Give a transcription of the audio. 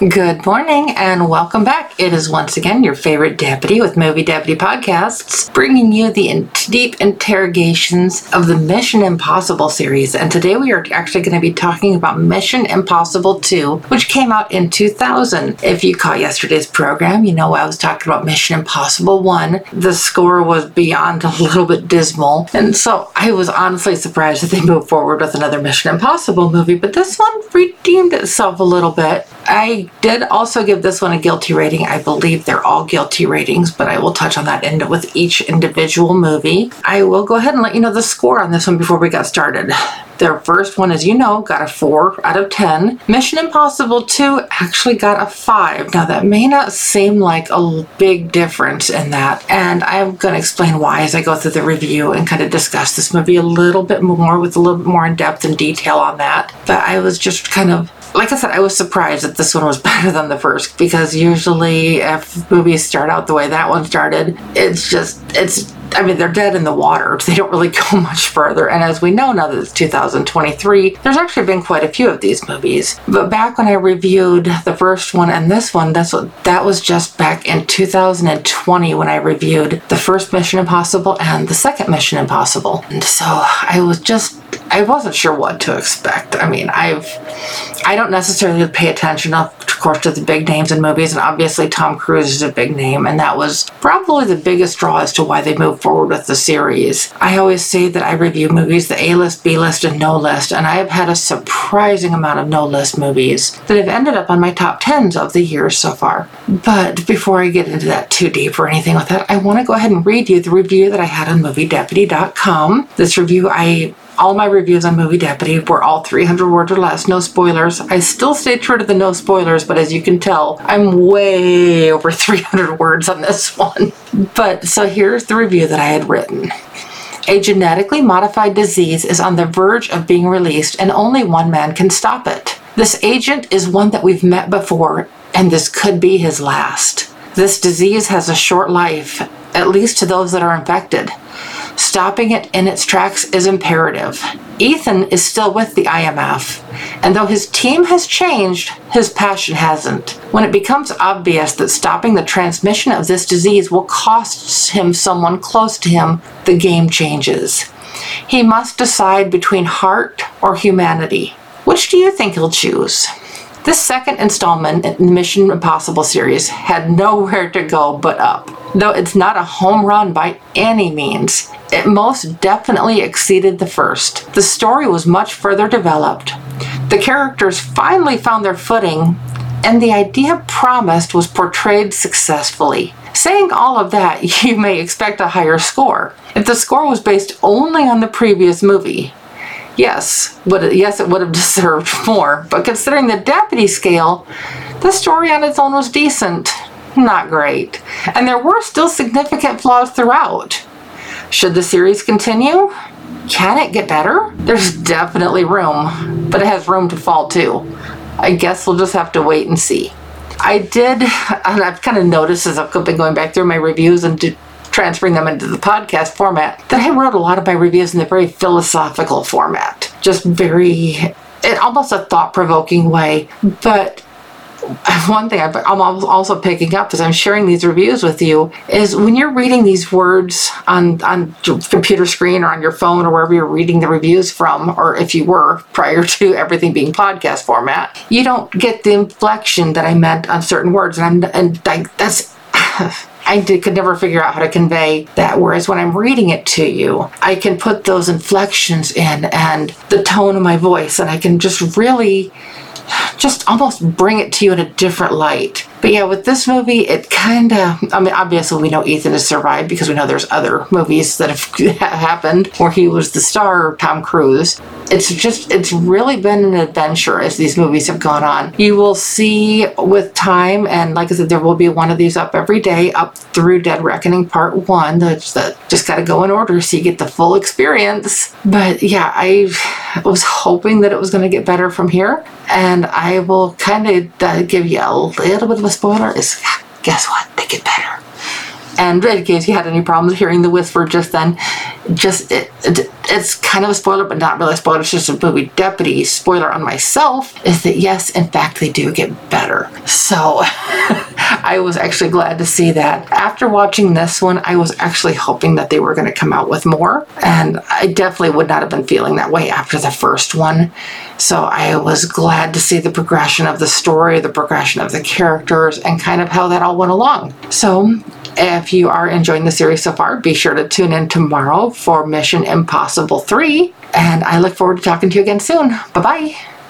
Good morning and welcome back. It is once again your favorite deputy with Movie Deputy Podcasts, bringing you the in- deep interrogations of the Mission Impossible series. And today we are actually going to be talking about Mission Impossible 2, which came out in 2000. If you caught yesterday's program, you know I was talking about Mission Impossible 1. The score was beyond a little bit dismal. And so I was honestly surprised that they moved forward with another Mission Impossible movie, but this one redeemed itself a little bit. I did also give this one a guilty rating. I believe they're all guilty ratings, but I will touch on that end with each individual movie. I will go ahead and let you know the score on this one before we got started. Their first one, as you know, got a 4 out of 10. Mission Impossible 2 actually got a 5. Now, that may not seem like a big difference in that, and I'm going to explain why as I go through the review and kind of discuss this movie a little bit more with a little bit more in depth and detail on that. But I was just kind of like I said, I was surprised that this one was better than the first because usually if movies start out the way that one started, it's just, it's, I mean, they're dead in the water. They don't really go much further. And as we know now that it's 2023, there's actually been quite a few of these movies. But back when I reviewed the first one and this one, that's what, that was just back in 2020 when I reviewed the first Mission Impossible and the second Mission Impossible. And so I was just I wasn't sure what to expect. I mean, I've I don't necessarily pay attention, of course, to the big names in movies, and obviously Tom Cruise is a big name, and that was probably the biggest draw as to why they moved forward with the series. I always say that I review movies the A list, B list, and no list, and I have had a surprising amount of no list movies that have ended up on my top tens of the year so far. But before I get into that too deep or anything with that, I want to go ahead and read you the review that I had on MovieDeputy.com. This review I all my reviews on Movie Deputy were all 300 words or less, no spoilers. I still stay true to the no spoilers, but as you can tell, I'm way over 300 words on this one. But so here's the review that I had written. A genetically modified disease is on the verge of being released, and only one man can stop it. This agent is one that we've met before, and this could be his last. This disease has a short life, at least to those that are infected. Stopping it in its tracks is imperative. Ethan is still with the IMF, and though his team has changed, his passion hasn't. When it becomes obvious that stopping the transmission of this disease will cost him someone close to him, the game changes. He must decide between heart or humanity. Which do you think he'll choose? This second installment in the Mission Impossible series had nowhere to go but up. Though it's not a home run by any means, it most definitely exceeded the first. The story was much further developed. The characters finally found their footing, and the idea promised was portrayed successfully. Saying all of that, you may expect a higher score. If the score was based only on the previous movie, yes, yes, it would have deserved more. But considering the deputy scale, the story on its own was decent, not great, and there were still significant flaws throughout. Should the series continue? Can it get better? There's definitely room, but it has room to fall too. I guess we'll just have to wait and see. I did, and I've kind of noticed as I've been going back through my reviews and transferring them into the podcast format that I wrote a lot of my reviews in a very philosophical format, just very, in almost a thought provoking way. But one thing I'm also picking up as I'm sharing these reviews with you is when you're reading these words on on your computer screen or on your phone or wherever you're reading the reviews from, or if you were prior to everything being podcast format, you don't get the inflection that I meant on certain words, and I'm, and I, that's. I did, could never figure out how to convey that. Whereas when I'm reading it to you, I can put those inflections in and the tone of my voice, and I can just really just almost bring it to you in a different light. But yeah, with this movie, it kind of, I mean, obviously we know Ethan has survived because we know there's other movies that have happened where he was the star, Tom Cruise. It's just, it's really been an adventure as these movies have gone on. You will see with time, and like I said, there will be one of these up every day up through Dead Reckoning Part 1. That's that just got to go in order so you get the full experience. But yeah, I was hoping that it was going to get better from here. And I will kind of uh, give you a little bit of a spoiler. Is guess what? They get better. And in case you had any problems hearing the whisper just then, just it, it, it's kind of a spoiler, but not really a spoiler. It's just a movie deputy spoiler on myself. Is that yes, in fact, they do get better. So I was actually glad to see that. After watching this one, I was actually hoping that they were going to come out with more, and I definitely would not have been feeling that way after the first one. So I was glad to see the progression of the story, the progression of the characters, and kind of how that all went along. So if you are enjoying the series so far, be sure to tune in tomorrow for Mission Impossible 3. And I look forward to talking to you again soon. Bye bye.